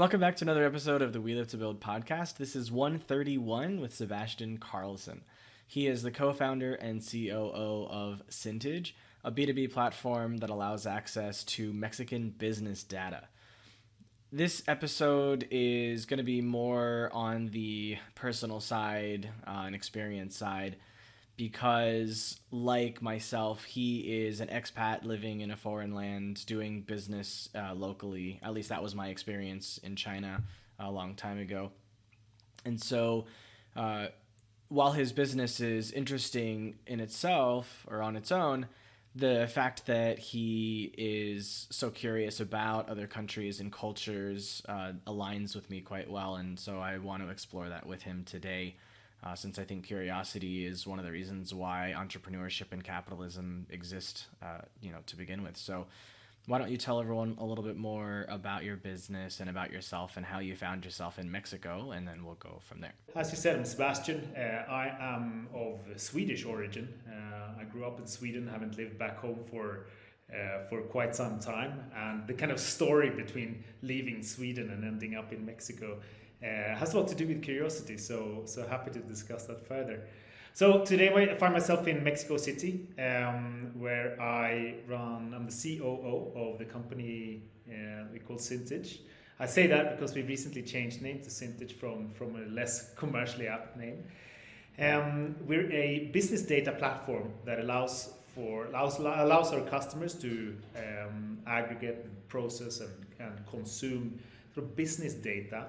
Welcome back to another episode of the We Live to Build podcast. This is 131 with Sebastian Carlson. He is the co founder and COO of Syntage, a B2B platform that allows access to Mexican business data. This episode is going to be more on the personal side uh, and experience side because, like myself, he is an expat living in a foreign land doing business uh, locally. At least that was my experience in China a long time ago. And so, uh, while his business is interesting in itself or on its own, the fact that he is so curious about other countries and cultures uh, aligns with me quite well. And so I want to explore that with him today uh, since I think curiosity is one of the reasons why entrepreneurship and capitalism exist, uh, you know, to begin with. So, why don't you tell everyone a little bit more about your business and about yourself and how you found yourself in Mexico, and then we'll go from there. As you said, I'm Sebastian. Uh, I am of Swedish origin. Uh, I grew up in Sweden, haven't lived back home for. Uh, for quite some time, and the kind of story between leaving Sweden and ending up in Mexico uh, has a lot to do with curiosity. So so happy to discuss that further. So today I find myself in Mexico City, um, where I run. I'm the COO of the company uh, we call Syntage. I say that because we recently changed name to Syntage from from a less commercially apt name. Um, we're a business data platform that allows for allows allows our customers to um, aggregate, process, and, and consume sort of business data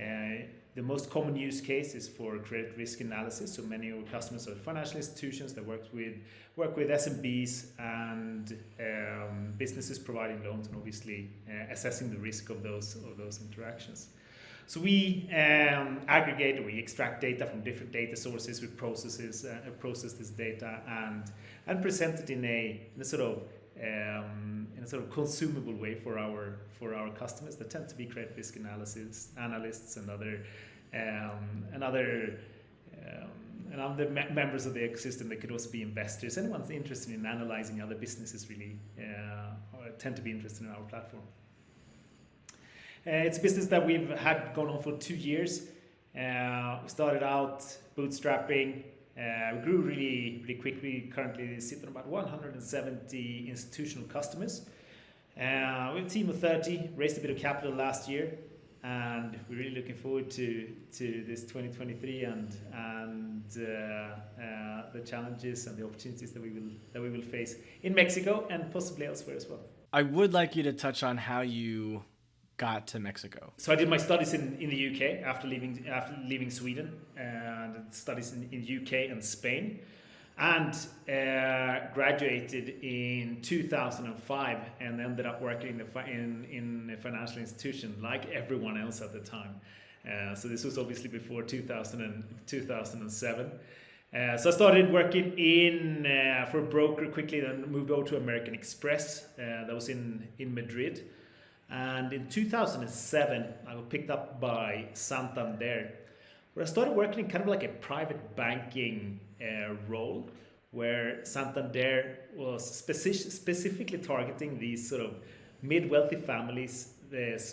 uh, the most common use case is for credit risk analysis. So many of our customers are financial institutions that work with work with SMBs and um, businesses providing loans, and obviously uh, assessing the risk of those of those interactions. So we um, aggregate or we extract data from different data sources. We processes uh, process this data and and present it in a, in a sort of um, in a sort of consumable way for our for our customers that tend to be credit risk analysis analysts and other um, and other um, and other me- members of the ecosystem that could also be investors. Anyone interested in analyzing other businesses really uh, tend to be interested in our platform. Uh, it's a business that we've had going on for two years. Uh, we started out bootstrapping, uh, we grew really, really quickly. Currently, we sit on about 170 institutional customers. Uh, we have a team of 30, raised a bit of capital last year, and we're really looking forward to, to this 2023 and, and uh, uh, the challenges and the opportunities that we, will, that we will face in Mexico and possibly elsewhere as well. I would like you to touch on how you got to Mexico? So I did my studies in, in the UK after leaving after leaving Sweden and studies in, in UK and Spain and uh, graduated in 2005 and ended up working in, the, in, in a financial institution like everyone else at the time. Uh, so this was obviously before 2000 and, 2007. Uh, so I started working in uh, for a broker quickly, then moved over to American Express. Uh, that was in in Madrid, and in 2007, I was picked up by Santander, I started working in kind of like a private banking uh, role, where Santander was speci- specifically targeting these sort of mid wealthy families,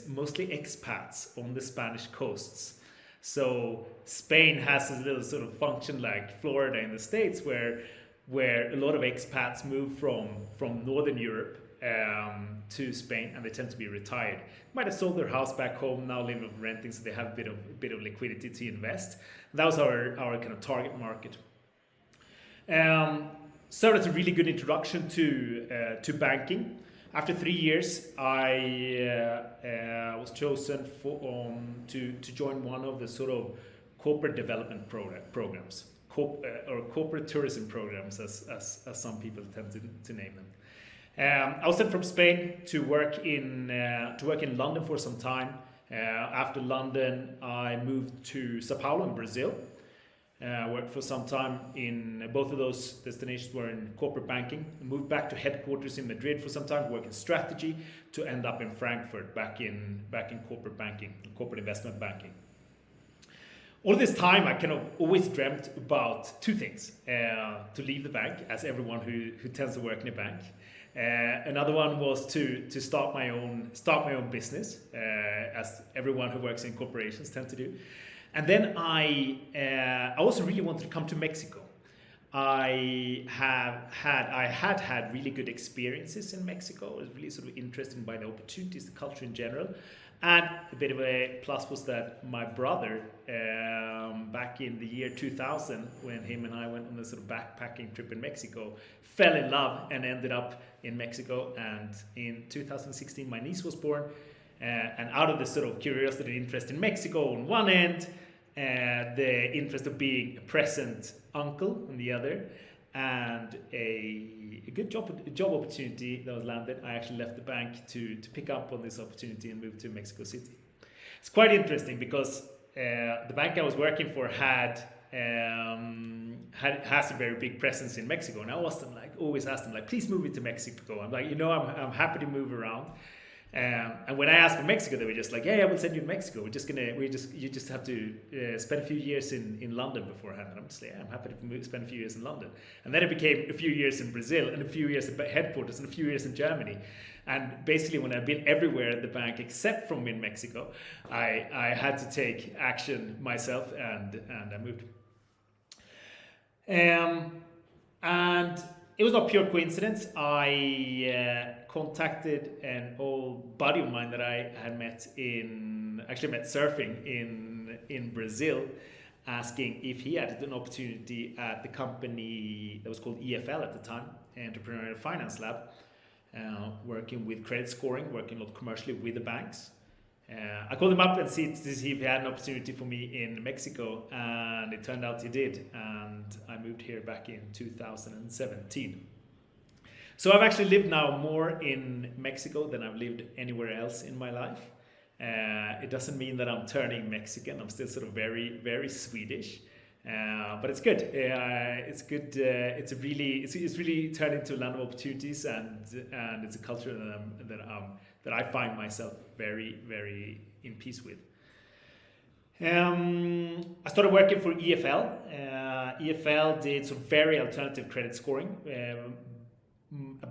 mostly expats on the Spanish coasts. So Spain has a little sort of function like Florida in the States, where where a lot of expats move from from Northern Europe um, to Spain, and they tend to be retired. Might have sold their house back home, now living off renting, so they have a bit of a bit of liquidity to invest. That was our our kind of target market. Um, so that's a really good introduction to uh, to banking. After three years, I uh, uh, was chosen for, um, to to join one of the sort of corporate development pro- programs, Corp- uh, or corporate tourism programs, as, as, as some people tend to, to name them. Um, I was sent from Spain to work in uh, to work in London for some time. Uh, after London, I moved to Sao Paulo in Brazil. Uh, worked for some time in both of those destinations were in corporate banking. Moved back to headquarters in Madrid for some time, work in strategy, to end up in Frankfurt, back in back in corporate banking, corporate investment banking. All this time, I kind of always dreamt about two things: uh, to leave the bank, as everyone who who tends to work in a bank, Uh, another one was to to start my own start my own business, uh, as everyone who works in corporations tend to do. And then I uh, I also really wanted to come to Mexico. I have had I had had really good experiences in Mexico. I was really sort of interested by the opportunities, the culture in general, and a bit of a plus was that my brother, um, back in the year 2000, when him and I went on a sort of backpacking trip in Mexico, fell in love and ended up in Mexico. And in 2016, my niece was born. Uh, and out of the sort of curiosity and interest in Mexico on one end, uh, the interest of being a present uncle on the other, and a, a good job job opportunity that was landed. I actually left the bank to to pick up on this opportunity and move to Mexico City. It's quite interesting because uh, the bank I was working for had um, had, has a very big presence in Mexico. And I asked them, like, always asked them, like, please move me to Mexico. I'm like, you know, I'm, I'm happy to move around. Um, and when I asked for Mexico, they were just like, "Yeah, yeah, we'll send you to Mexico. We're just gonna, we just, you just have to uh, spend a few years in, in London beforehand." And I'm just like, yeah, "I'm happy to move, spend a few years in London." And then it became a few years in Brazil, and a few years at headquarters, and a few years in Germany. And basically, when I've been everywhere at the bank except from in Mexico, I, I had to take action myself, and and I moved. Um, and it was not pure coincidence. I uh, contacted an old buddy of mine that I had met in actually met surfing in in Brazil, asking if he had an opportunity at the company that was called EFL at the time, Entrepreneurial Finance Lab, uh, working with credit scoring, working a lot commercially with the banks. Uh, I called him up and see to see if he had an opportunity for me in Mexico, and it turned out he did. And I moved here back in 2017. So I've actually lived now more in Mexico than I've lived anywhere else in my life. Uh, it doesn't mean that I'm turning Mexican. I'm still sort of very, very Swedish. Uh, but it's good. Uh, it's good. Uh, it's really, it's, it's really turned into a land of opportunities, and and it's a culture that I'm that I'm that I find myself very, very in peace with. Um, I started working for EFL. Uh, EFL did some very alternative credit scoring. Um,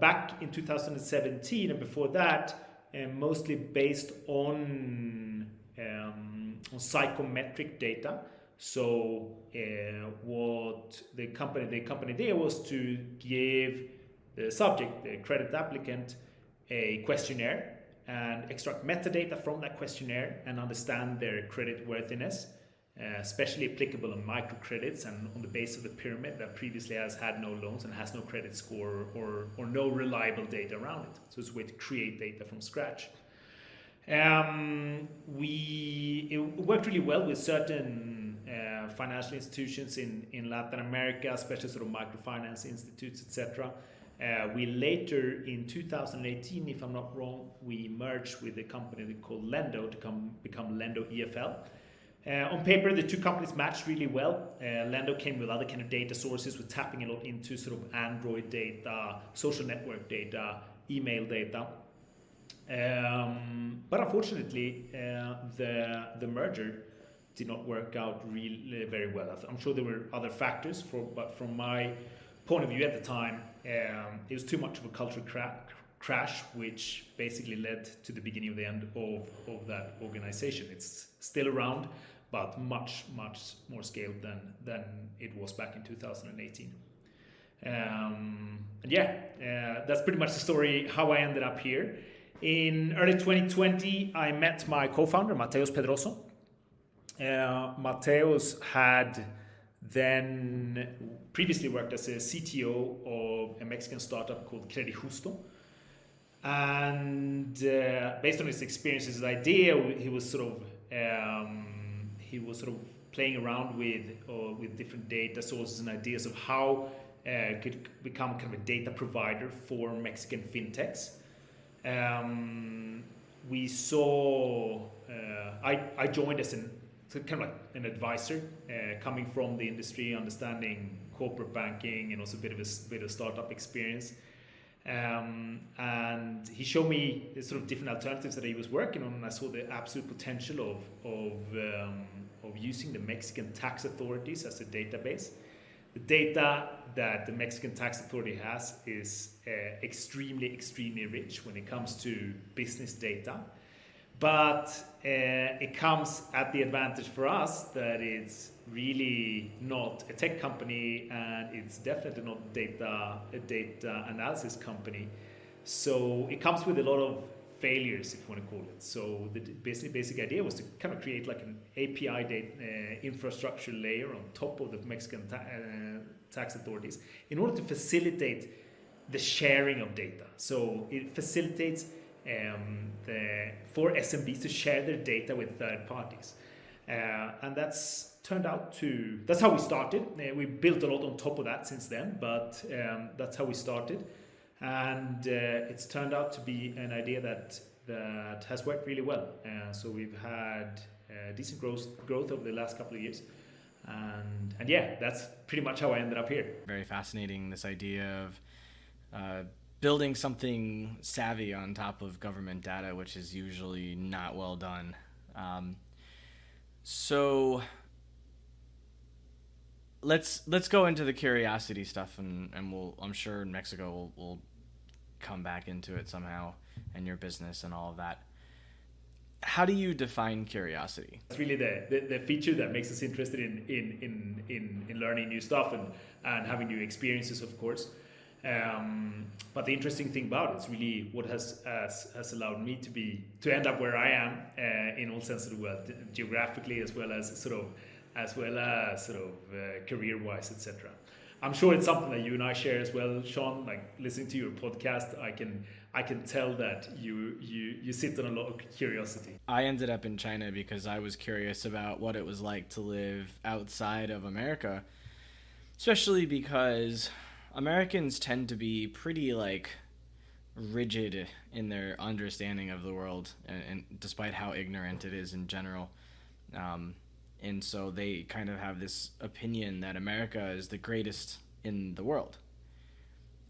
back in 2017 and before that, uh, mostly based on, um, on psychometric data. So uh, what the company the company did was to give the subject, the credit applicant, a questionnaire and extract metadata from that questionnaire and understand their credit worthiness, uh, especially applicable on microcredits and on the base of the pyramid that previously has had no loans and has no credit score or, or no reliable data around it. So it's a way to create data from scratch. Um, we it worked really well with certain uh, financial institutions in, in Latin America, especially sort of microfinance institutes, etc. Uh, we later, in 2018, if I'm not wrong, we merged with a company called Lenddo to come, become Lenddo EFL. Uh, on paper, the two companies matched really well. Uh, Lenddo came with other kind of data sources, with tapping a lot into sort of Android data, social network data, email data. Um, but unfortunately, uh, the the merger did not work out really very well. I'm sure there were other factors, for, but from my point of view at the time, um, it was too much of a cultural cra- crash, which basically led to the beginning of the end of, of that organization. It's still around, but much, much more scaled than, than it was back in 2018. Um, and yeah, uh, that's pretty much the story how I ended up here. In early 2020, I met my co founder, Mateus Pedroso. Uh, Mateus had then previously worked as a CTO of a Mexican startup called CrediJusto. And uh, based on his experiences, his idea, he was sort of um, he was sort of playing around with uh, with different data sources and ideas of how uh, could become kind of a data provider for Mexican fintechs. Um, we saw uh, I, I joined as an kind of like an advisor uh, coming from the industry, understanding corporate banking and also a bit of a bit of startup experience. Um, and he showed me sort of different alternatives that he was working on, and I saw the absolute potential of of um, of using the Mexican tax authorities as a database. the data that the Mexican tax authority has is uh, extremely, extremely rich when it comes to business data. But uh, it comes at the advantage for us that it's really not a tech company and it's definitely not data, a data analysis company. So it comes with a lot of failures, if you want to call it. So the basic, basic idea was to kind of create like an API data, uh, infrastructure layer on top of the Mexican ta- uh, tax authorities in order to facilitate the sharing of data. So it facilitates um, the, for SMBs to share their data with third parties. Uh, and that's turned out to, that's how we started. Uh, we built a lot on top of that since then, but um, that's how we started. And uh, it's turned out to be an idea that, that has worked really well. Uh, so we've had uh, decent growth, growth over the last couple of years and and yeah, that's pretty much how I ended up here. Very fascinating. This idea of uh, building something savvy on top of government data, which is usually not well done. Um, so let's let's go into the curiosity stuff, and and we'll I'm sure in Mexico we'll, we'll come back into it somehow, and your business and all of that how do you define curiosity? It's really the, the, the, feature that makes us interested in, in, in, in, in learning new stuff and, and having new experiences, of course. Um, but the interesting thing about it is really what has, has, has allowed me to be to end up where I am uh, in all sense of the word, geographically as well as sort of as well as sort of uh, career wise, etc. I'm sure it's something that you and I share as well, Sean. Like listening to your podcast, I can I can tell that you you you sit on a lot of curiosity. I ended up in China because I was curious about what it was like to live outside of America, especially because Americans tend to be pretty like rigid in their understanding of the world, and, and despite how ignorant it is in general. Um, and so they kind of have this opinion that America is the greatest in the world.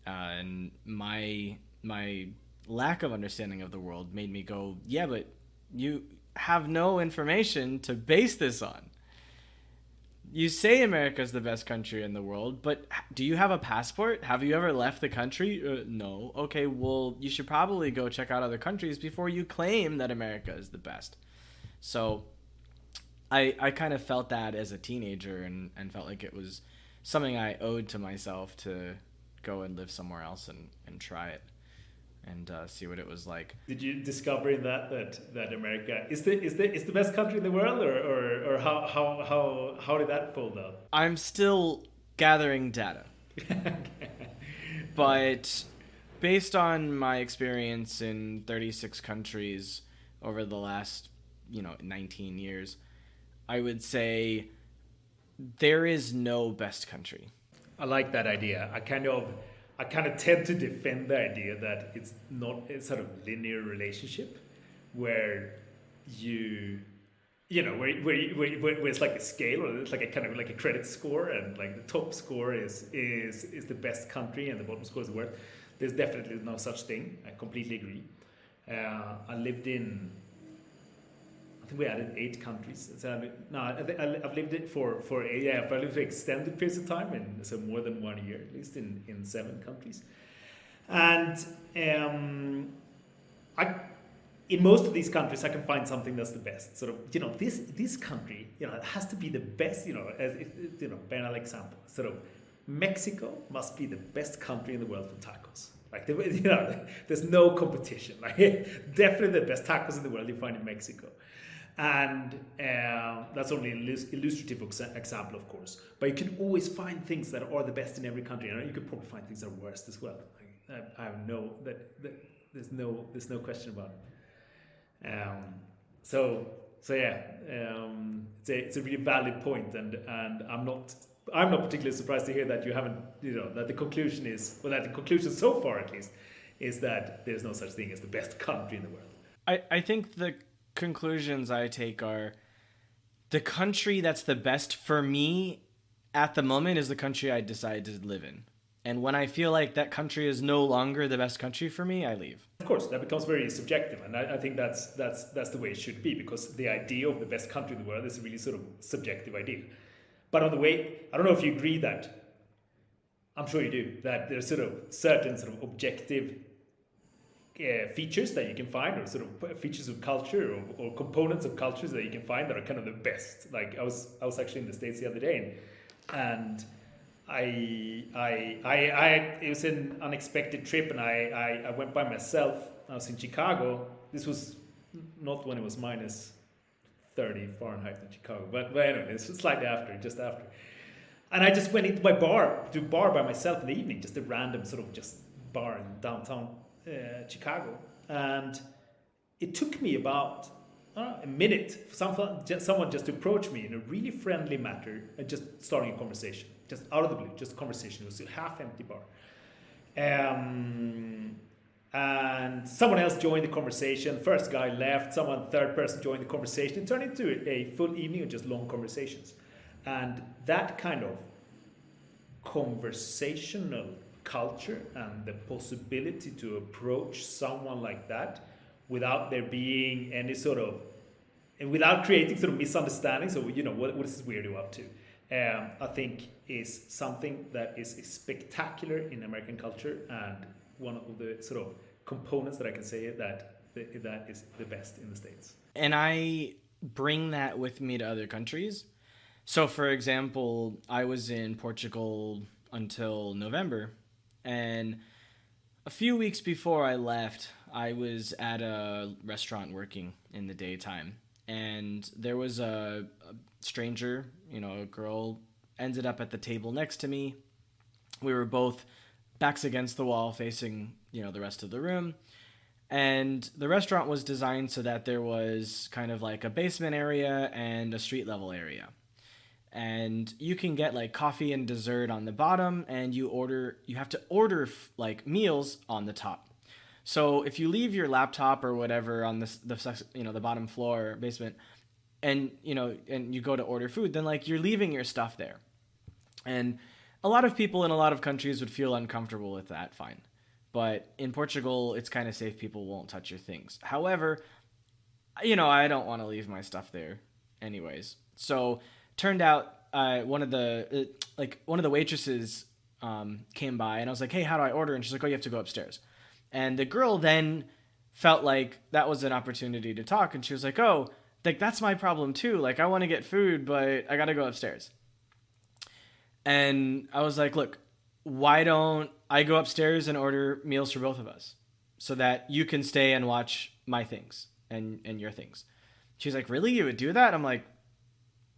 Uh, and my my lack of understanding of the world made me go, yeah, but you have no information to base this on. You say America is the best country in the world, but do you have a passport? Have you ever left the country? Uh, no. Okay, well, you should probably go check out other countries before you claim that America is the best. So, I I kind of felt that as a teenager and and felt like it was something I owed to myself to go and live somewhere else and and try it and uh, see what it was like. Did you discover in that that that America is the is the is the best country in the world, or or, or how how how how did that fold out? I'm still gathering data, but based on my experience in 36 countries over the last you know 19 years, I would say there is no best country. I like that idea. I kind of I kind of tend to defend the idea that it's not a sort of linear relationship where you you know where, where, where, where, it's like a scale or it's like a kind of like a credit score and like the top score is is is the best country and the bottom score is the worst there's definitely no such thing i completely agree uh, i lived in we added eight countries. So no, I've lived it for for yeah, I lived for extended periods of time, and so more than one year at least in in seven countries. And um, I, in most of these countries, I can find something that's the best. Sort of, you know, this this country, you know, has to be the best. You know, as if, you know, banal example. Sort of, Mexico must be the best country in the world for tacos. Like, you know, there's no competition. Like, definitely the best tacos in the world you find in Mexico. And uh, that's only an illustrative example, of course. But you can always find things that are the best in every country. And you could probably find things that are worst as well. I, I have no that, that, there's no there's no question about it. Um, so so yeah, um, it's a it's a really valid point, and and I'm not I'm not particularly surprised to hear that you haven't you know that the conclusion is well that the conclusion so far at least is that there's no such thing as the best country in the world. I I think the conclusions I take are the country that's the best for me at the moment is the country I decide to live in. And when I feel like that country is no longer the best country for me, I leave. Of course, that becomes very subjective, and I, I, think that's that's that's the way it should be because the idea of the best country in the world is a really sort of subjective idea. But on the way, I don't know if you agree that I'm sure you do, that there's sort of certain sort of objective uh, features that you can find, or sort of features of culture, or, or, components of cultures that you can find that are kind of the best. Like I was, I was actually in the states the other day, and, and I, I, I, I, it was an unexpected trip, and I, I, I went by myself. I was in Chicago. This was not when it was minus 30 Fahrenheit in Chicago, but, but anyway, it's slightly after, just after. And I just went into my bar, to bar by myself in the evening, just a random sort of just bar in downtown uh, Chicago. And it took me about uh, a minute for someone just, someone just to approach me in a really friendly manner and just starting a conversation, just out of the blue, just conversation. It was a half empty bar. Um, and someone else joined the conversation. First guy left, someone, third person joined the conversation. It turned into a full evening of just long conversations. And that kind of conversational culture and the possibility to approach someone like that without there being any sort of and without creating sort of misunderstandings or you know what, what is this weirdo up to? Um, i think is something that is spectacular in american culture and one of the sort of components that i can say that that is the best in the states. And i bring that with me to other countries. So for example i was in portugal until november and a few weeks before I left, I was at a restaurant working in the daytime. And there was a, a stranger, you know, a girl ended up at the table next to me. We were both backs against the wall facing, you know, the rest of the room. And the restaurant was designed so that there was kind of like a basement area and a street level area and you can get like coffee and dessert on the bottom and you order you have to order like meals on the top. So if you leave your laptop or whatever on this the you know the bottom floor basement and you know and you go to order food then like you're leaving your stuff there. And a lot of people in a lot of countries would feel uncomfortable with that fine. But in portugal it's kind of safe people won't touch your things. However you know i don't want to leave my stuff there anyways. So turned out uh, one of the uh, like one of the waitresses um, came by and I was like, "Hey, how do I order?" And she's like, "Oh, you have to go upstairs." And the girl then felt like that was an opportunity to talk, and she was like, "Oh, like that's my problem too. Like I want to get food, but I got to go upstairs." And I was like, "Look, why don't I go upstairs and order meals for both of us, so that you can stay and watch my things and and your things?" She's like, "Really? You would do that?" I'm like,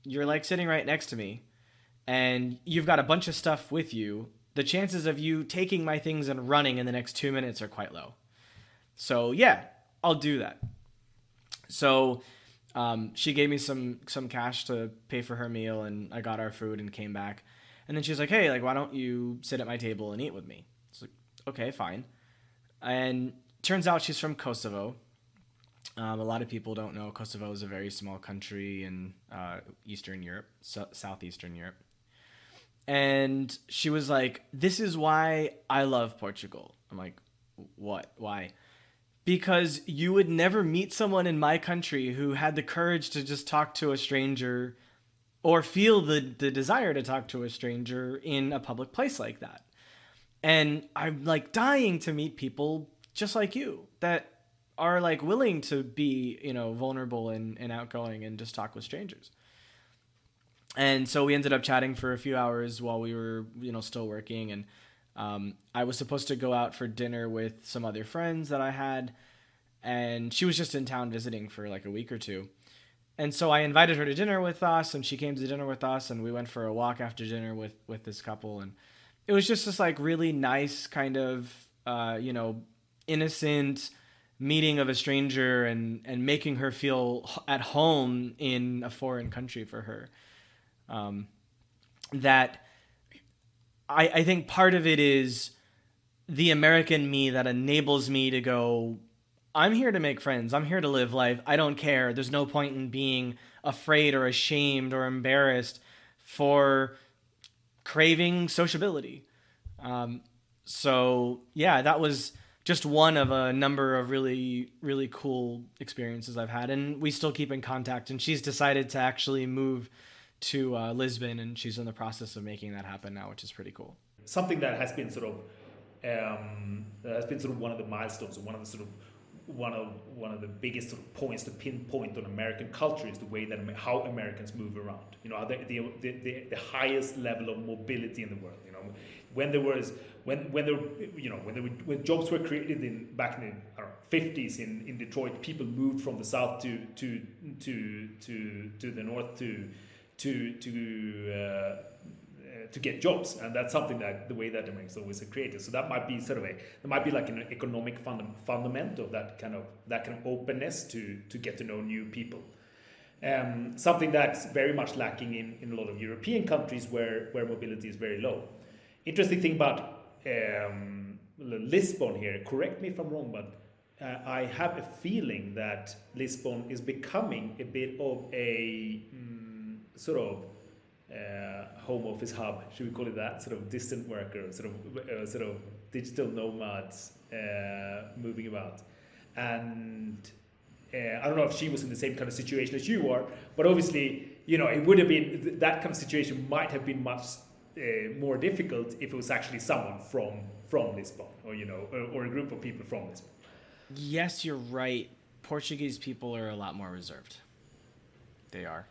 you're like sitting right next to me and you've got a bunch of stuff with you, the chances of you taking my things and running in the next two minutes are quite low. So yeah, I'll do that. So um, she gave me some some cash to pay for her meal, and I got our food and came back. And then she's like, "Hey, like, why don't you sit at my table and eat with me?" It's like, "Okay, fine." And turns out she's from Kosovo, um, a lot of people don't know Kosovo is a very small country in uh, Eastern Europe, so- Southeastern Europe. And she was like, This is why I love Portugal. I'm like, What? Why? Because you would never meet someone in my country who had the courage to just talk to a stranger or feel the, the desire to talk to a stranger in a public place like that. And I'm like dying to meet people just like you that are like willing to be you know vulnerable and, and outgoing and just talk with strangers. And so we ended up chatting for a few hours while we were you know still working. And um, i was supposed to go out for dinner with some other friends that i had. And she was just in town visiting for like a week or two. And so i invited her to dinner with us and she came to dinner with us and we went for a walk after dinner with with this couple. And it was just this like really nice kind of uh, you know innocent meeting of a stranger and and making her feel at home in a foreign country for her. Um, that I, I think part of it is the American me that enables me to go. I'm here to make friends. I'm here to live life. I don't care. There's no point in being afraid or ashamed or embarrassed for craving sociability. Um, so yeah, that was just one of a number of really really cool experiences I've had, and we still keep in contact. And she's decided to actually move to uh, Lisbon, and she's in the process of making that happen now, which is pretty cool. something that has been sort of um, has been sort of one of the milestones, one of the sort of one of one of the biggest sort of points to pinpoint on American culture is the way that how Americans move around. You know, the the, the, the highest level of mobility in the world. You know, when there was when when there you know when there were, when jobs were created in back in the fifties in, in Detroit, people moved from the south to to to to to the north to to to uh, to get jobs, and that's something that the way that Americans always are created. So that might be sort of a there might be like an economic funda- fundament of that kind of that kind of openness to to get to know new people. Um, something that's very much lacking in, in a lot of European countries where where mobility is very low. Interesting thing about um, Lisbon here. Correct me if I'm wrong, but uh, I have a feeling that Lisbon is becoming a bit of a mm, sort of uh, home office hub, should we call it that? Sort of distant worker, sort of uh, sort of digital nomads uh, moving about, and uh, I don't know if she was in the same kind of situation as you are, but obviously, you know, it would have been that kind of situation might have been much uh, more difficult if it was actually someone from from Lisbon, or you know, or, or a group of people from Lisbon. Yes, you're right. Portuguese people are a lot more reserved. They are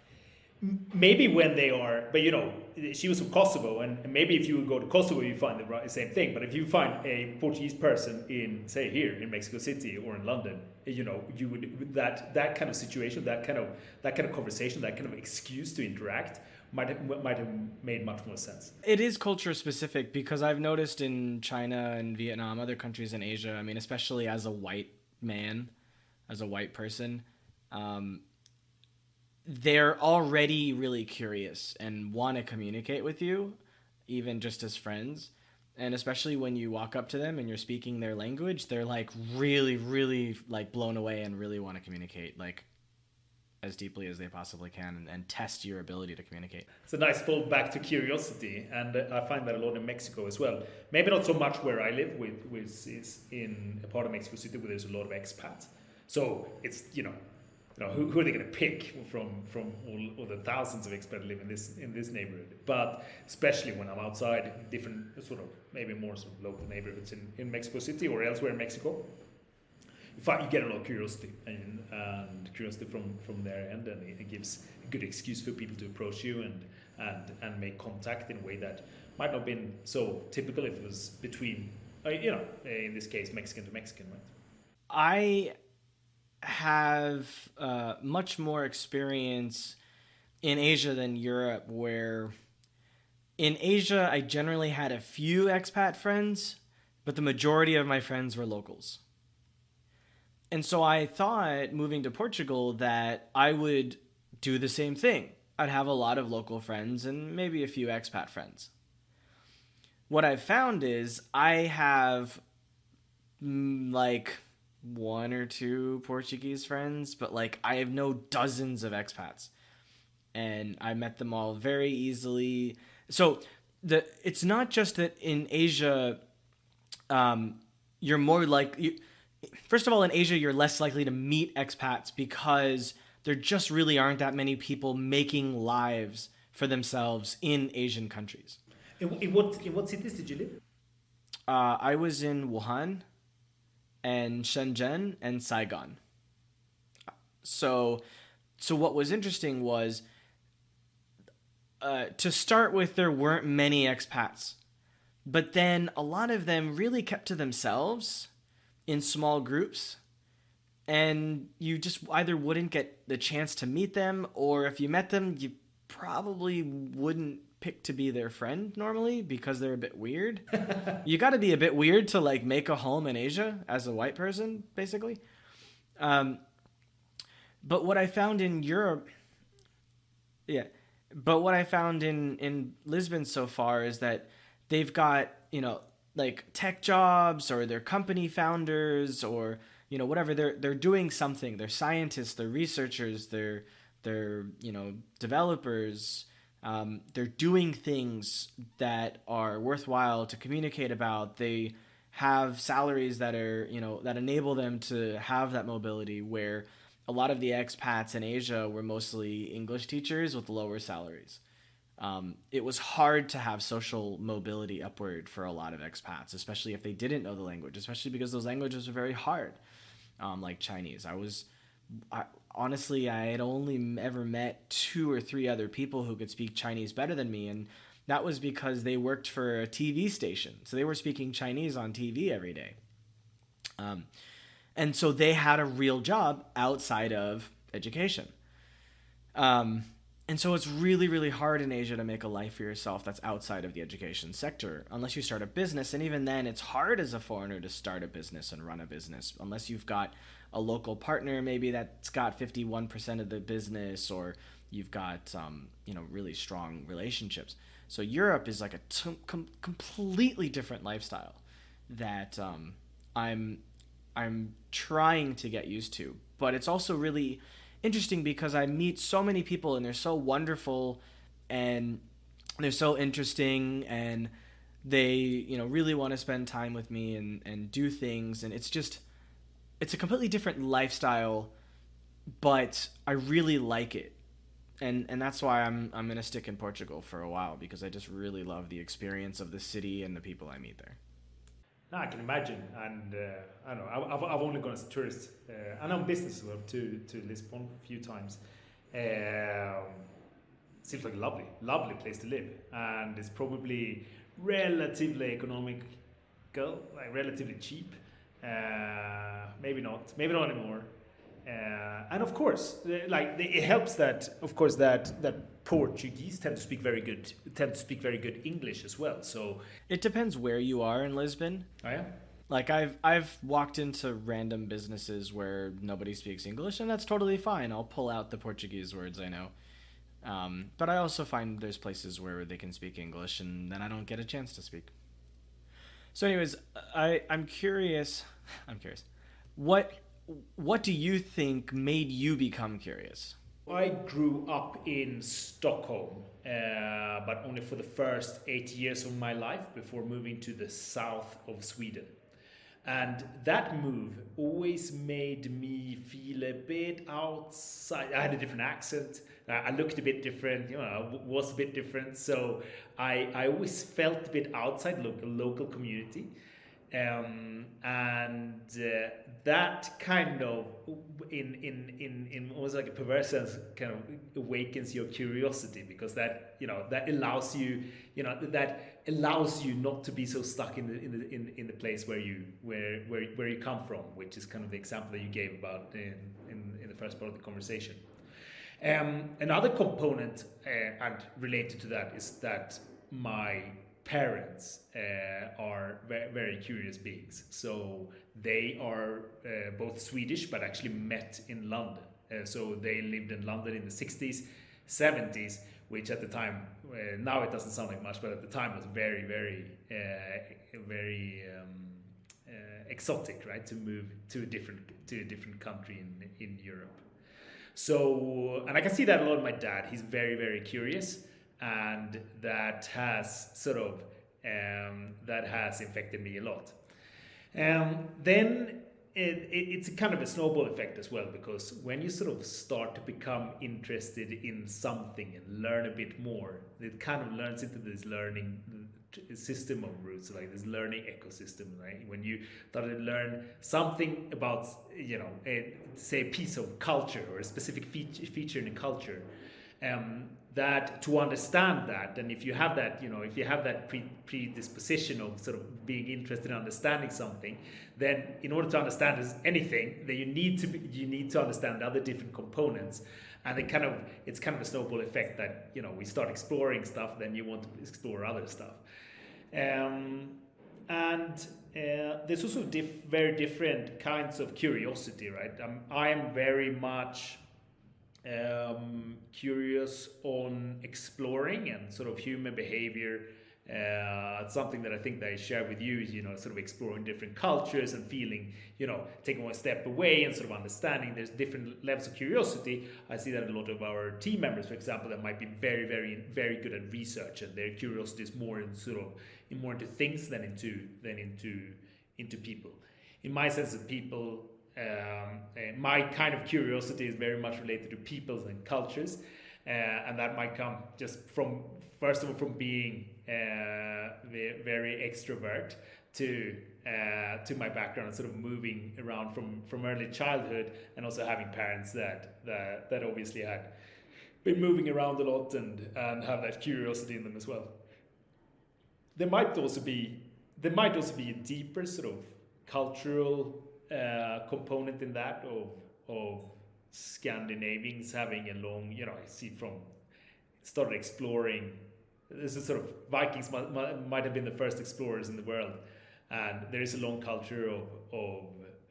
maybe when they are but you know she was from kosovo and maybe if you would go to kosovo you find the same thing but if you find a portuguese person in say here in mexico city or in london you know you would that that kind of situation that kind of that kind of conversation that kind of excuse to interact might have, might have made much more sense it is culture specific because i've noticed in china and vietnam other countries in asia i mean especially as a white man as a white person um, they're already really curious and want to communicate with you, even just as friends. And especially when you walk up to them and you're speaking their language, they're like really, really like blown away and really want to communicate like as deeply as they possibly can and, and test your ability to communicate. It's a nice fold back to curiosity, and I find that a lot in Mexico as well. Maybe not so much where I live, with, with is in a part of Mexico City where there's a lot of expats. So it's you know you know, who, who are they going to pick from from all, all the thousands of expats that live in this in this neighborhood? But especially when I'm outside different sort of maybe more sort of local neighborhoods in, in Mexico City or elsewhere in Mexico, you, find, you get a lot of curiosity and, and curiosity from from their end, and it, it gives a good excuse for people to approach you and and and make contact in a way that might not have been so typical if it was between, uh, you know, in this case, Mexican to Mexican, right? I have uh, much more experience in Asia than Europe, where in Asia I generally had a few expat friends, but the majority of my friends were locals. And so I thought moving to Portugal that I would do the same thing. I'd have a lot of local friends and maybe a few expat friends. What I've found is I have mm, like one or two Portuguese friends, but like I have no dozens of expats. And I met them all very easily. So the it's not just that in Asia um, you're more like you, first of all in Asia you're less likely to meet expats because there just really aren't that many people making lives for themselves in Asian countries. In, in what in what cities did you live? Uh, I was in Wuhan, and Shenzhen and Saigon. So, so what was interesting was uh, to start with, there weren't many expats, but then a lot of them really kept to themselves in small groups. And you just either wouldn't get the chance to meet them, or if you met them, you probably wouldn't pick to be their friend normally because they're a bit weird. you got to be a bit weird to like make a home in Asia as a white person, basically. Um, but what I found in Europe, yeah, but what I found in in Lisbon so far is that they've got you know like tech jobs or they're company founders or you know whatever they're they're doing something. They're scientists, they're researchers, they're they're you know developers um, they're doing things that are worthwhile to communicate about. They have salaries that are, you know, that enable them to have that mobility where a lot of the expats in Asia were mostly English teachers with lower salaries. Um, it was hard to have social mobility upward for a lot of expats, especially if they didn't know the language, especially because those languages are very hard, um, like Chinese. I was, I, honestly, I had only ever met two or three other people who could speak Chinese better than me, and that was because they worked for a TV station, so they were speaking Chinese on TV every day. Um, and so they had a real job outside of education. Um, and so it's really, really hard in Asia to make a life for yourself that's outside of the education sector, unless you start a business. And even then, it's hard as a foreigner to start a business and run a business, unless you've got a local partner, maybe that's got 51% of the business, or you've got, um, you know, really strong relationships. So Europe is like a t- com- completely different lifestyle that um, I'm I'm trying to get used to. But it's also really interesting because I meet so many people and they're so wonderful and they're so interesting and they, you know, really want to spend time with me and, and do things and it's just it's a completely different lifestyle, but I really like it. And and that's why I'm I'm gonna stick in Portugal for a while because I just really love the experience of the city and the people I meet there. I can imagine, and uh, I don't know. I've, I've only gone as a tourist, uh, and on business as well to to Lisbon a few times. Um, seems like a lovely, lovely place to live, and it's probably relatively economic, economical, like relatively cheap. Uh, maybe not, maybe not anymore. Uh, and of course, like it helps that, of course, that that Portuguese tend to speak very good tend to speak very good English as well. So it depends where you are in Lisbon. Oh yeah. Like I've I've walked into random businesses where nobody speaks English, and that's totally fine. I'll pull out the Portuguese words I know. Um, but I also find there's places where they can speak English, and then I don't get a chance to speak. So, anyways, I I'm curious. I'm curious. What what do you think made you become curious? I grew up in Stockholm, uh, but only for the first eight years of my life before moving to the south of Sweden. And that move always made me feel a bit outside. I had a different accent. I looked a bit different, you know, was a bit different. So I, I always felt a bit outside local, local community. Um, and uh, that kind of in in in in almost like a perverse sense kind of awakens your curiosity because that you know that allows you you know that allows you not to be so stuck in the in the in, in the place where you where where where you come from which is kind of the example that you gave about in in, in the first part of the conversation. Um, another component uh, and related to that is that my parents uh, are very, very, curious beings. So they are uh, both Swedish but actually met in London. Uh, so they lived in London in the 60s, 70s, which at the time, uh, now it doesn't sound like much, but at the time was very, very, uh, very um, uh, exotic, right? To move to a different to a different country in in Europe. So, and I can see that a lot in my dad. He's very, very curious and that has sort of um, that has affected me a lot. Um, then it, it, it's kind of a snowball effect as well because when you sort of start to become interested in something and learn a bit more, it kind of learns into this learning system of roots, like this learning ecosystem. Right? When you start to learn something about, you know, a, say a piece of culture or a specific feature, feature in a culture, um, that to understand that. And if you have that you know if you have that pre- predisposition of sort of being interested in understanding something then in order to understand anything then you need to be, you need to understand other different components. And it kind of it's kind of a snowball effect that you know we start exploring stuff then you want to explore other stuff. Um, and uh, there's also diff- very different kinds of curiosity right? Um, i am very much um, curious on exploring and sort of human behavior. Uh, something that I think that I share with you is, you know, sort of exploring different cultures and feeling, you know, taking one step away and sort of understanding there's different levels of curiosity. I see that a lot of our team members, for example, that might be very, very, very good at research and their curiosity is more in sort of in more into things than into than into into people. In my sense of people, um, my kind of curiosity is very much related to peoples and cultures. uh, and that might come just from first of all from being uh, very extrovert to uh, to my background sort of moving around from from early childhood and also having parents that that, that obviously had been moving around a lot and and have that curiosity in them as well there might also be there might also be a deeper sort of cultural uh, component in that of of Scandinavians having a long you know I see from started exploring. This is sort of Vikings might, might have been the first explorers in the world. And there is a long culture of of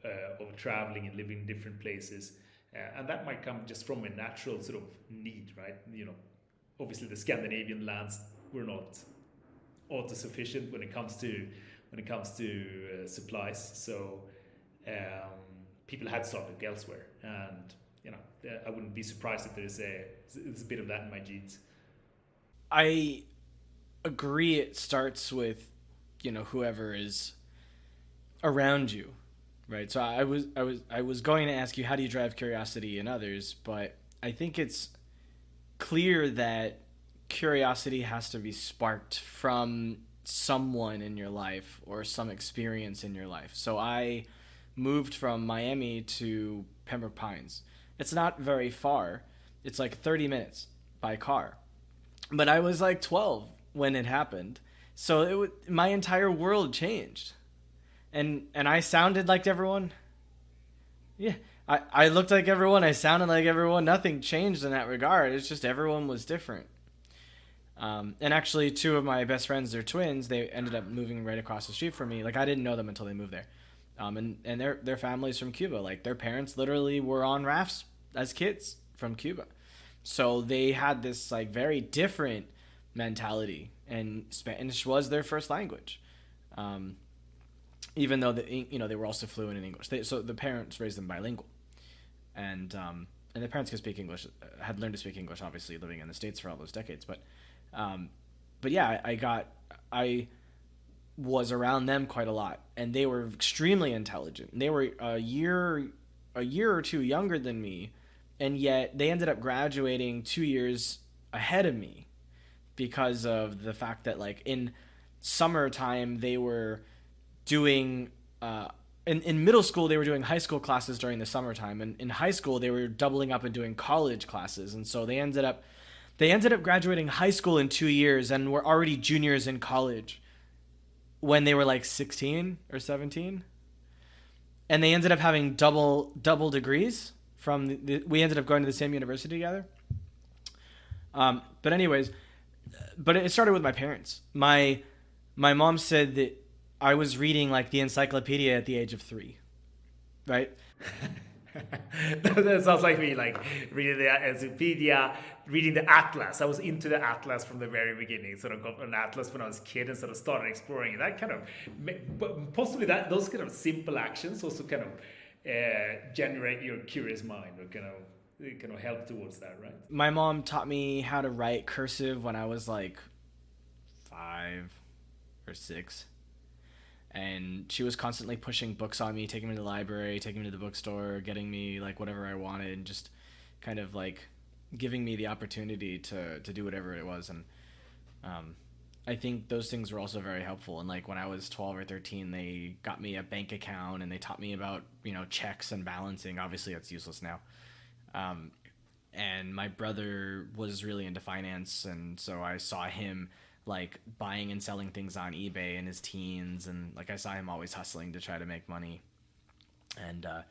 uh, of traveling and living in different places, uh, and that might come just from a natural sort of need, right? You know, obviously the Scandinavian lands were not autosufficient when it comes to when it comes to uh, supplies, so um, people had look elsewhere, and you know, I wouldn't be surprised if there's a it's a bit of that in my genes. I agree. It starts with you know whoever is around you right so i was i was i was going to ask you how do you drive curiosity in others but i think it's clear that curiosity has to be sparked from someone in your life or some experience in your life so i moved from miami to pembroke pines it's not very far it's like 30 minutes by car but i was like 12 when it happened so it w- my entire world changed, and and I sounded like everyone. Yeah, I I looked like everyone. I sounded like everyone. Nothing changed in that regard. It's just everyone was different. Um, and actually, two of my best friends, they're twins. They ended up moving right across the street from me. Like I didn't know them until they moved there. Um, and and their their families from Cuba. Like their parents literally were on rafts as kids from Cuba, so they had this like very different mentality and Spanish was their first language. Um, even though the you know they were also fluent in English, they, so the parents raised them bilingual, and um, and the parents could speak English, had learned to speak English, obviously living in the states for all those decades. But, um, but yeah, I, I got I was around them quite a lot, and they were extremely intelligent. They were a year a year or two younger than me, and yet they ended up graduating two years ahead of me because of the fact that like in summertime they were doing uh, in, in middle school they were doing high school classes during the summertime and in high school they were doubling up and doing college classes and so they ended up they ended up graduating high school in two years and were already juniors in college when they were like 16 or 17 and they ended up having double double degrees from the, the we ended up going to the same university together um, but anyways but it started with my parents. My my mom said that I was reading like the encyclopedia at the age of three, right? that sounds like me, like reading the encyclopedia, reading the atlas. I was into the atlas from the very beginning. Sort of got an atlas when I was a kid and sort of started exploring. That kind of, possibly that those kind of simple actions also kind of uh, generate your curious mind or kind of kind of help towards that, right? My mom taught me how to write cursive when I was like five or six. And she was constantly pushing books on me, taking me to the library, taking me to the bookstore, getting me like whatever I wanted, and just kind of like giving me the opportunity to, to do whatever it was. And um, I think those things were also very helpful. And like when I was 12 or 13, they got me a bank account and they taught me about, you know, checks and balancing. Obviously, that's useless now. Um, and my brother was really into finance, and so I saw him like buying and selling things on eBay in his teens, and like I saw him always hustling to try to make money. And uh,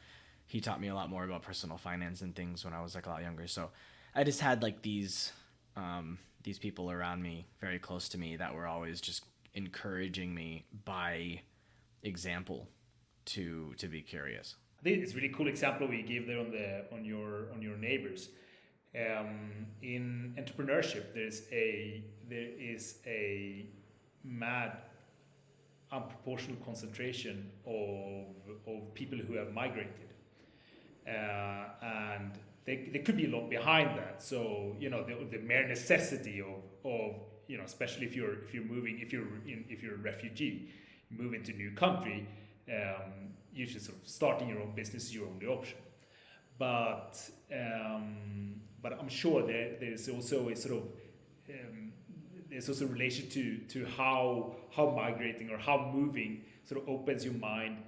he taught me a lot more about personal finance and things when I was like a lot younger. So I just had like these um, these people around me, very close to me, that were always just encouraging me by example to to be curious. I think it's a really cool example we gave there on the on your on your neighbors. Um, in entrepreneurship, there's a there is a mad unproportional concentration of of people who have migrated, uh, and there, there could be a lot behind that. So you know the, the mere necessity of of you know especially if you're if you're moving if you're in, if you're a refugee, move into a new country. Um, should sort of starting your own business is your only option. but um, but I'm sure there, there's also a sort of um, there's also a relation to to how how migrating or how moving sort of opens your mind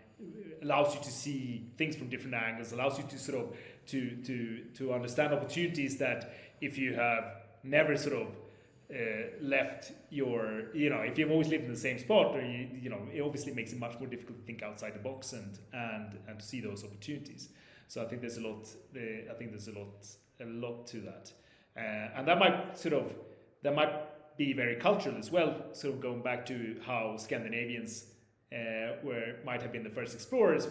allows you to see things from different angles allows you to sort of to to to understand opportunities that if you have never sort of uh, left your you know if you've always lived in the same spot or you you know it obviously makes it much more difficult to think outside the box and and and to see those opportunities. So I think there's a lot uh, I think there's a lot a lot to that. Uh, and that might sort of that might be very cultural as well So going back to how Scandinavians uh, were might have been the first explorers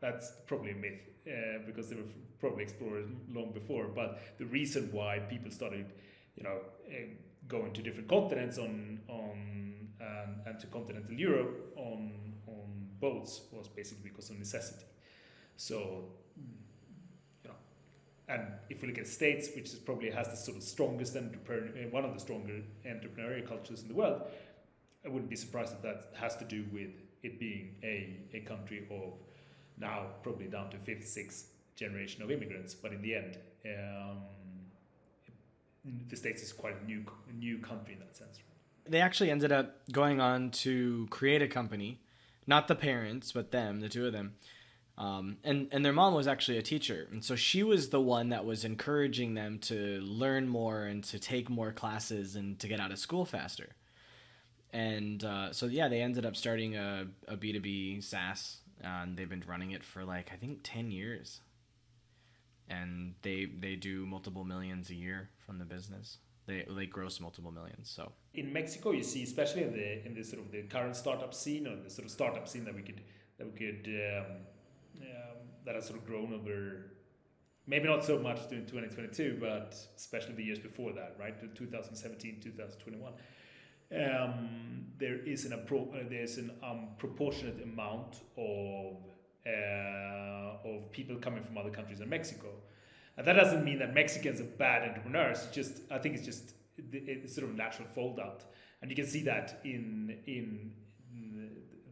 that's probably a myth uh, because they were probably explorers long before but the reason why people started you know uh, going to different continents on on and, to continental Europe on on boats was basically because of necessity. So and if we look at states, which is probably has the sort of strongest entrepreneur, uh, one of the stronger entrepreneurial cultures in the world, I wouldn't be surprised if that has to do with it being a, a country of now probably down to fifth, sixth generation of immigrants. But in the end, um, the states is quite a new new country in that sense. They actually ended up going on to create a company, not the parents, but them, the two of them. Um, and and their mom was actually a teacher, and so she was the one that was encouraging them to learn more and to take more classes and to get out of school faster. And uh, so yeah, they ended up starting a a B two B SaaS, and they've been running it for like I think ten years and they they do multiple millions a year from the business. They they gross multiple millions. So in Mexico, you see, especially in the in the sort of the current startup scene or the sort of startup scene that we could that we could um, that has sort of grown over. Maybe not so much in 2022, but especially the years before that, right? 2017, 2021. Um, there is an appro- uh, there's an um, proportionate amount of uh, of people coming from other countries in Mexico. And that doesn't mean that Mexicans are bad entrepreneurs. It's just I think it's just it's sort of natural fold out, and you can see that in in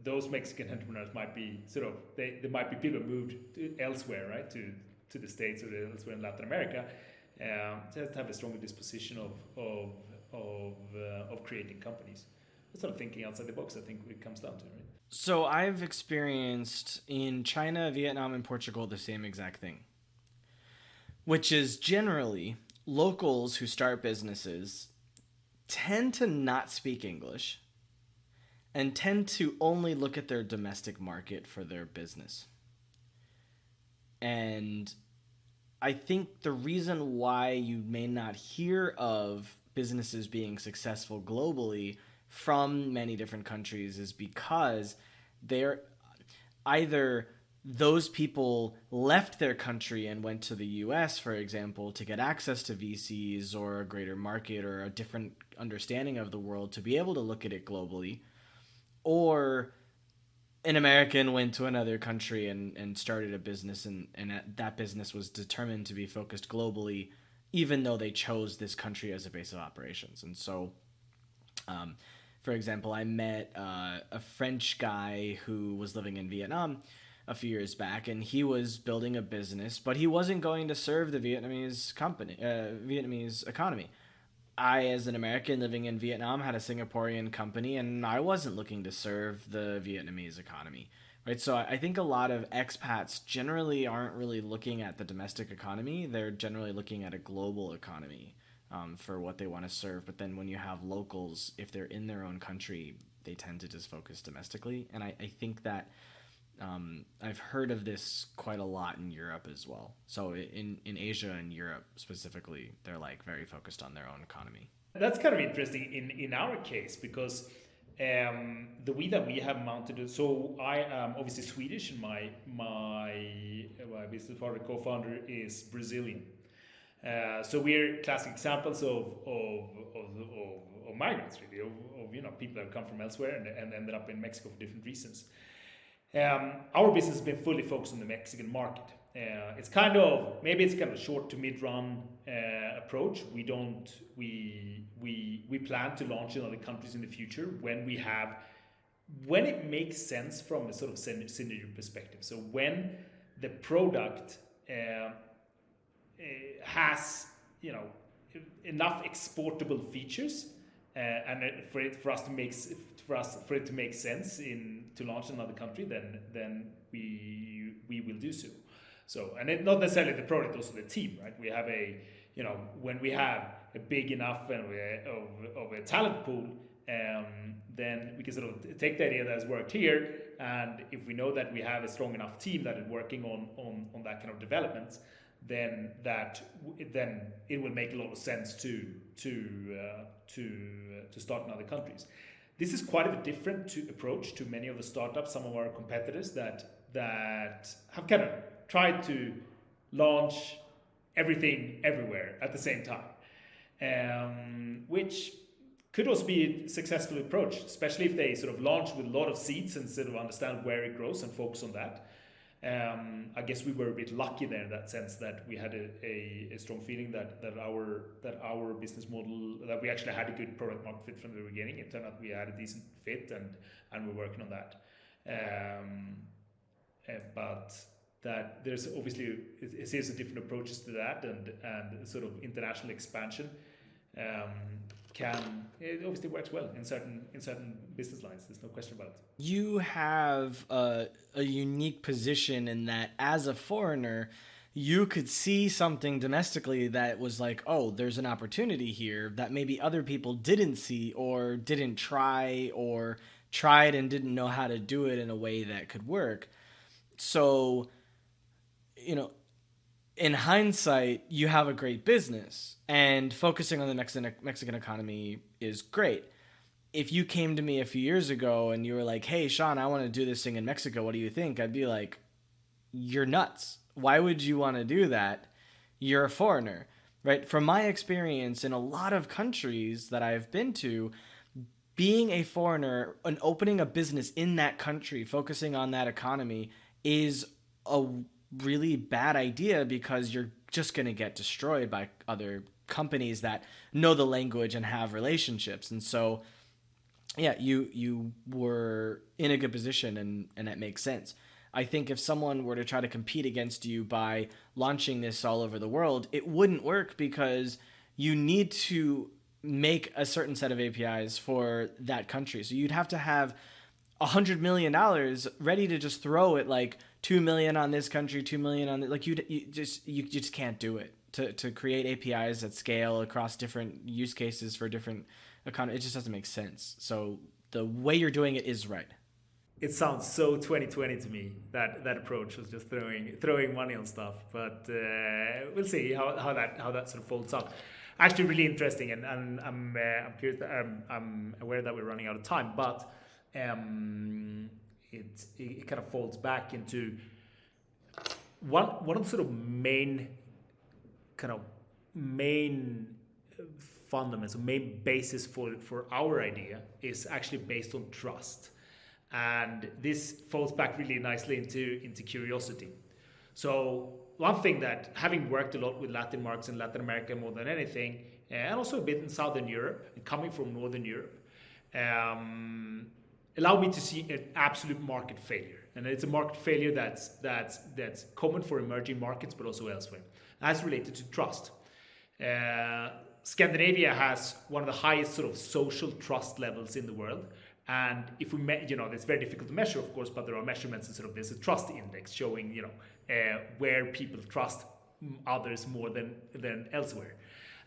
those Mexican entrepreneurs might be sort of they there might be people moved elsewhere, right, to to the states or elsewhere in Latin America, um, have a stronger disposition of of of uh, of creating companies. That's sort of thinking outside the box. I think it comes down to right. So I've experienced in China, Vietnam, and Portugal the same exact thing, which is generally locals who start businesses tend to not speak English and tend to only look at their domestic market for their business. And I think the reason why you may not hear of businesses being successful globally from many different countries is because they're either those people left their country and went to the US, for example, to get access to VCs or a greater market or a different understanding of the world to be able to look at it globally. Or an American went to another country and, and started a business, and, and that business was determined to be focused globally, even though they chose this country as a base of operations. And so, um, for example, I met uh, a French guy who was living in Vietnam a few years back, and he was building a business, but he wasn't going to serve the Vietnamese company, uh, Vietnamese economy. I, as an American living in Vietnam, had a Singaporean company, and I wasn't looking to serve the Vietnamese economy, right? So I think a lot of expats generally aren't really looking at the domestic economy; they're generally looking at a global economy um, for what they want to serve. But then when you have locals, if they're in their own country, they tend to just focus domestically. And I, I think that um, I've heard of this quite a lot in Europe as well. So in, in Asia and Europe specifically, they're like very focused on their own economy. That's kind of interesting in, in our case because um, the way that we have mounted it. So I am obviously Swedish, and my my, my business partner, co-founder, is Brazilian. Uh, so we're classic examples of, of, of, of, of migrants, really, of, of, you know people that come from elsewhere and, and ended up in Mexico for different reasons. Um, our business has been fully focused on the Mexican market. Uh, it's kind of maybe it's kind of a short to mid-run uh, approach. We don't we we we plan to launch in other countries in the future when we have when it makes sense from a sort of synergy perspective. So when the product uh, has you know enough exportable features uh, and for it for us to make for us for it to make sense in to launch in another country, then then we we will do so. So and it, not necessarily the product, also the team, right? We have a you know when we have a big enough and of, of a talent pool, um, then we can sort of take the idea that has worked here, and if we know that we have a strong enough team that is working on on on that kind of development, then that then it will make a lot of sense to to uh, to uh, to start in other countries. This is quite a different to approach to many of the startups, some of our competitors that that have kind of tried to launch everything everywhere at the same time, um, which could also be a successful approach, especially if they sort of launch with a lot of seeds and sort of understand where it grows and focus on that. Um, I guess we were a bit lucky there in that sense that we had a, a, a, strong feeling that, that our that our business model that we actually had a good product market fit from the beginning. It turned out we had a decent fit and and we're working on that. Um, uh, but that there's obviously it, seems different approaches to that and and sort of international expansion. Um, can it obviously works well in certain in certain business lines. There's no question about it. You have a, a unique position in that as a foreigner, you could see something domestically that was like, oh, there's an opportunity here that maybe other people didn't see or didn't try or tried and didn't know how to do it in a way that could work. So, you know, in hindsight, you have a great business, and focusing on the Mexican Mexican economy is great. If you came to me a few years ago and you were like, "Hey, Sean, I want to do this thing in Mexico. What do you think?" I'd be like, "You're nuts. Why would you want to do that? You're a foreigner." Right? From my experience in a lot of countries that I've been to, being a foreigner and opening a business in that country, focusing on that economy is a really bad idea because you're just going to get destroyed by other companies that know the language and have relationships. And so yeah, you you were in a good position and and that makes sense. I think if someone were to try to compete against you by launching this all over the world, it wouldn't work because you need to make a certain set of APIs for that country. So you'd have to have a hundred million dollars ready to just throw it like two million on this country, two million on the, like you, you just you just can't do it to to create APIs at scale across different use cases for different economy. It just doesn't make sense. So the way you're doing it is right. It sounds so 2020 to me that that approach was just throwing throwing money on stuff. But uh, we'll see how, how that how that sort of folds up. Actually, really interesting, and, and I'm uh, I'm curious. I'm, I'm aware that we're running out of time, but um, it, it kind of falls back into one one of the sort of main kind of main fundamentals, main basis for for our idea is actually based on trust, and this falls back really nicely into into curiosity. So one thing that having worked a lot with Latin markets in Latin America more than anything, and also a bit in Southern Europe, and coming from Northern Europe, um, allowed me to see an absolute market failure. And it's a market failure that's, that's, that's common for emerging markets, but also elsewhere. That's related to trust. Uh, Scandinavia has one of the highest sort of social trust levels in the world. And if we, me- you know, it's very difficult to measure, of course, but there are measurements and sort of there's a trust index showing, you know, uh, where people trust others more than than elsewhere.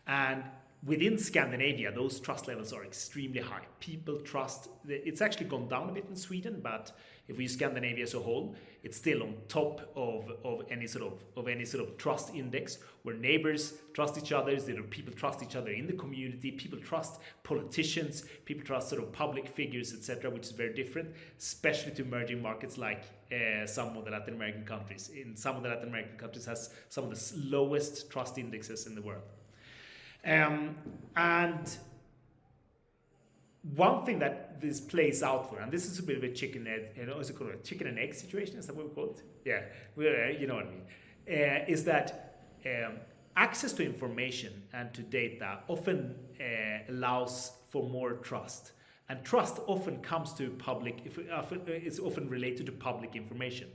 And within Scandinavia, those trust levels are extremely high. People trust, it's actually gone down a bit in Sweden, but if we use Scandinavia as a whole, it's still on top of, of any sort of of any sort of trust index where neighbors trust each other, people trust each other in the community, people trust politicians, people trust sort of public figures, etc., which is very different, especially to emerging markets like uh, some of the Latin American countries. In some of the Latin American countries has some of the lowest trust indexes in the world. Um, and one thing that this plays out for, and this is a bit of a chicken egg, you know, it called a chicken and egg situation? Is that what we call it? Yeah, uh, you know what I mean. Uh, is that um, access to information and to data often uh, allows for more trust, and trust often comes to public. If, uh, it's often related to public information.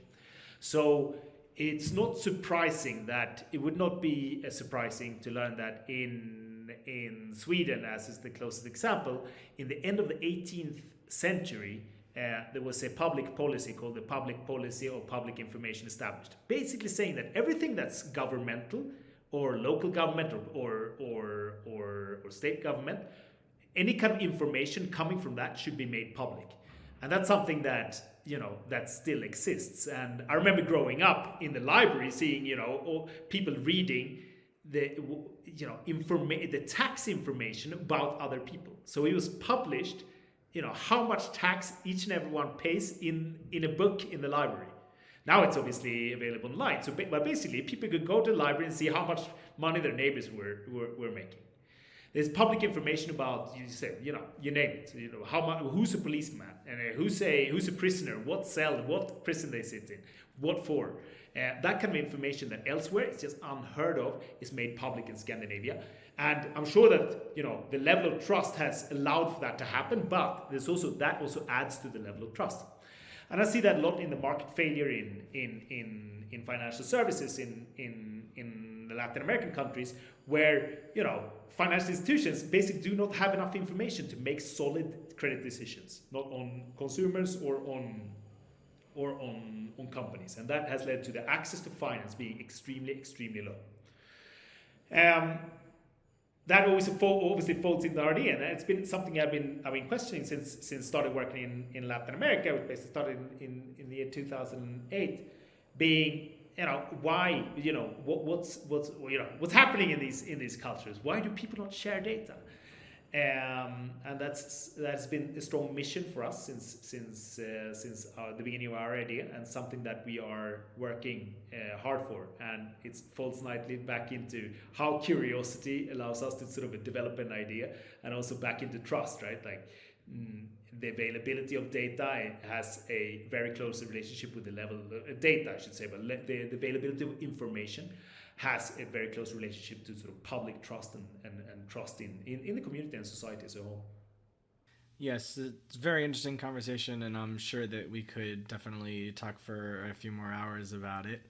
So it's not surprising that it would not be uh, surprising to learn that in in Sweden, as is the closest example, in the end of the 18th century, uh, there was a public policy called the Public Policy of Public Information established, basically saying that everything that's governmental or local government or, or, or, or, or state government, any kind of information coming from that should be made public. And that's something that you know that still exists. And i remember growing up in the library seeing you know people reading the you know informa- the tax information about other people. So it was published you know how much tax each and everyone pays in in a book in the library. Now it's obviously available online. So but basically people could go to the library and see how much money their neighbors were were, were making there's public information about you said you know you name it you know how much who's a policeman and uh, who's a who's a prisoner what cell what prison they sit in what for uh, that kind of information that elsewhere is just unheard of is made public in Scandinavia. And I'm sure that you know the level of trust has allowed for that to happen, but there's also that also adds to the level of trust. And I see that a lot in the market failure in in in, in financial services in in in the Latin American countries, where you know financial institutions basically do not have enough information to make solid credit decisions, not on consumers or on or on, on companies. And that has led to the access to finance being extremely, extremely low. Um, that always obviously folds the RD, and it's been something I've been I've been questioning since since started working in, in Latin America. which Basically started in, in, in the year 2008, being you know why you know what, what's what's you know what's happening in these in these cultures? Why do people not share data? Um, and that's that's been a strong mission for us since since uh, since uh, the beginning of our idea, and something that we are working uh, hard for. And it falls nicely back into how curiosity allows us to sort of develop an idea, and also back into trust, right? Like mm, the availability of data has a very close relationship with the level of uh, data, I should say, but the, the availability of information has a very close relationship to sort of public trust and, and, and trust in, in, in the community and society as a whole. Yes, it's a very interesting conversation, and I'm sure that we could definitely talk for a few more hours about it.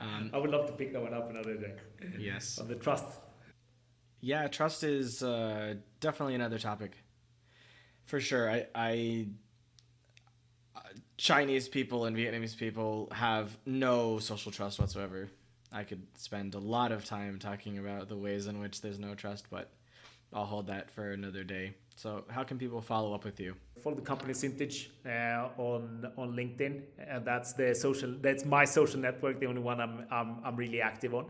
Um, I would love to pick that one up another day. Yes. On the trust. Yeah, trust is uh, definitely another topic. For sure. I, I Chinese people and Vietnamese people have no social trust whatsoever. I could spend a lot of time talking about the ways in which there's no trust, but I'll hold that for another day. So, how can people follow up with you? Follow the company Syntage uh, on on LinkedIn, and that's the social. That's my social network, the only one I'm I'm, I'm really active on.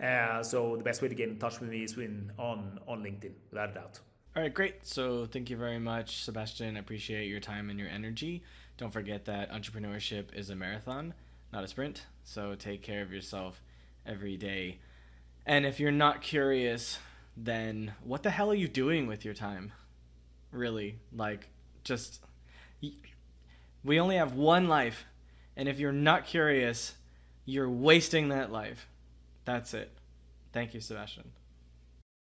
Uh, so the best way to get in touch with me is when on on LinkedIn, without a doubt. All right, great. So thank you very much, Sebastian. I appreciate your time and your energy. Don't forget that entrepreneurship is a marathon, not a sprint. So take care of yourself every day. And if you're not curious, then what the hell are you doing with your time? Really? Like, just. We only have one life. And if you're not curious, you're wasting that life. That's it. Thank you, Sebastian.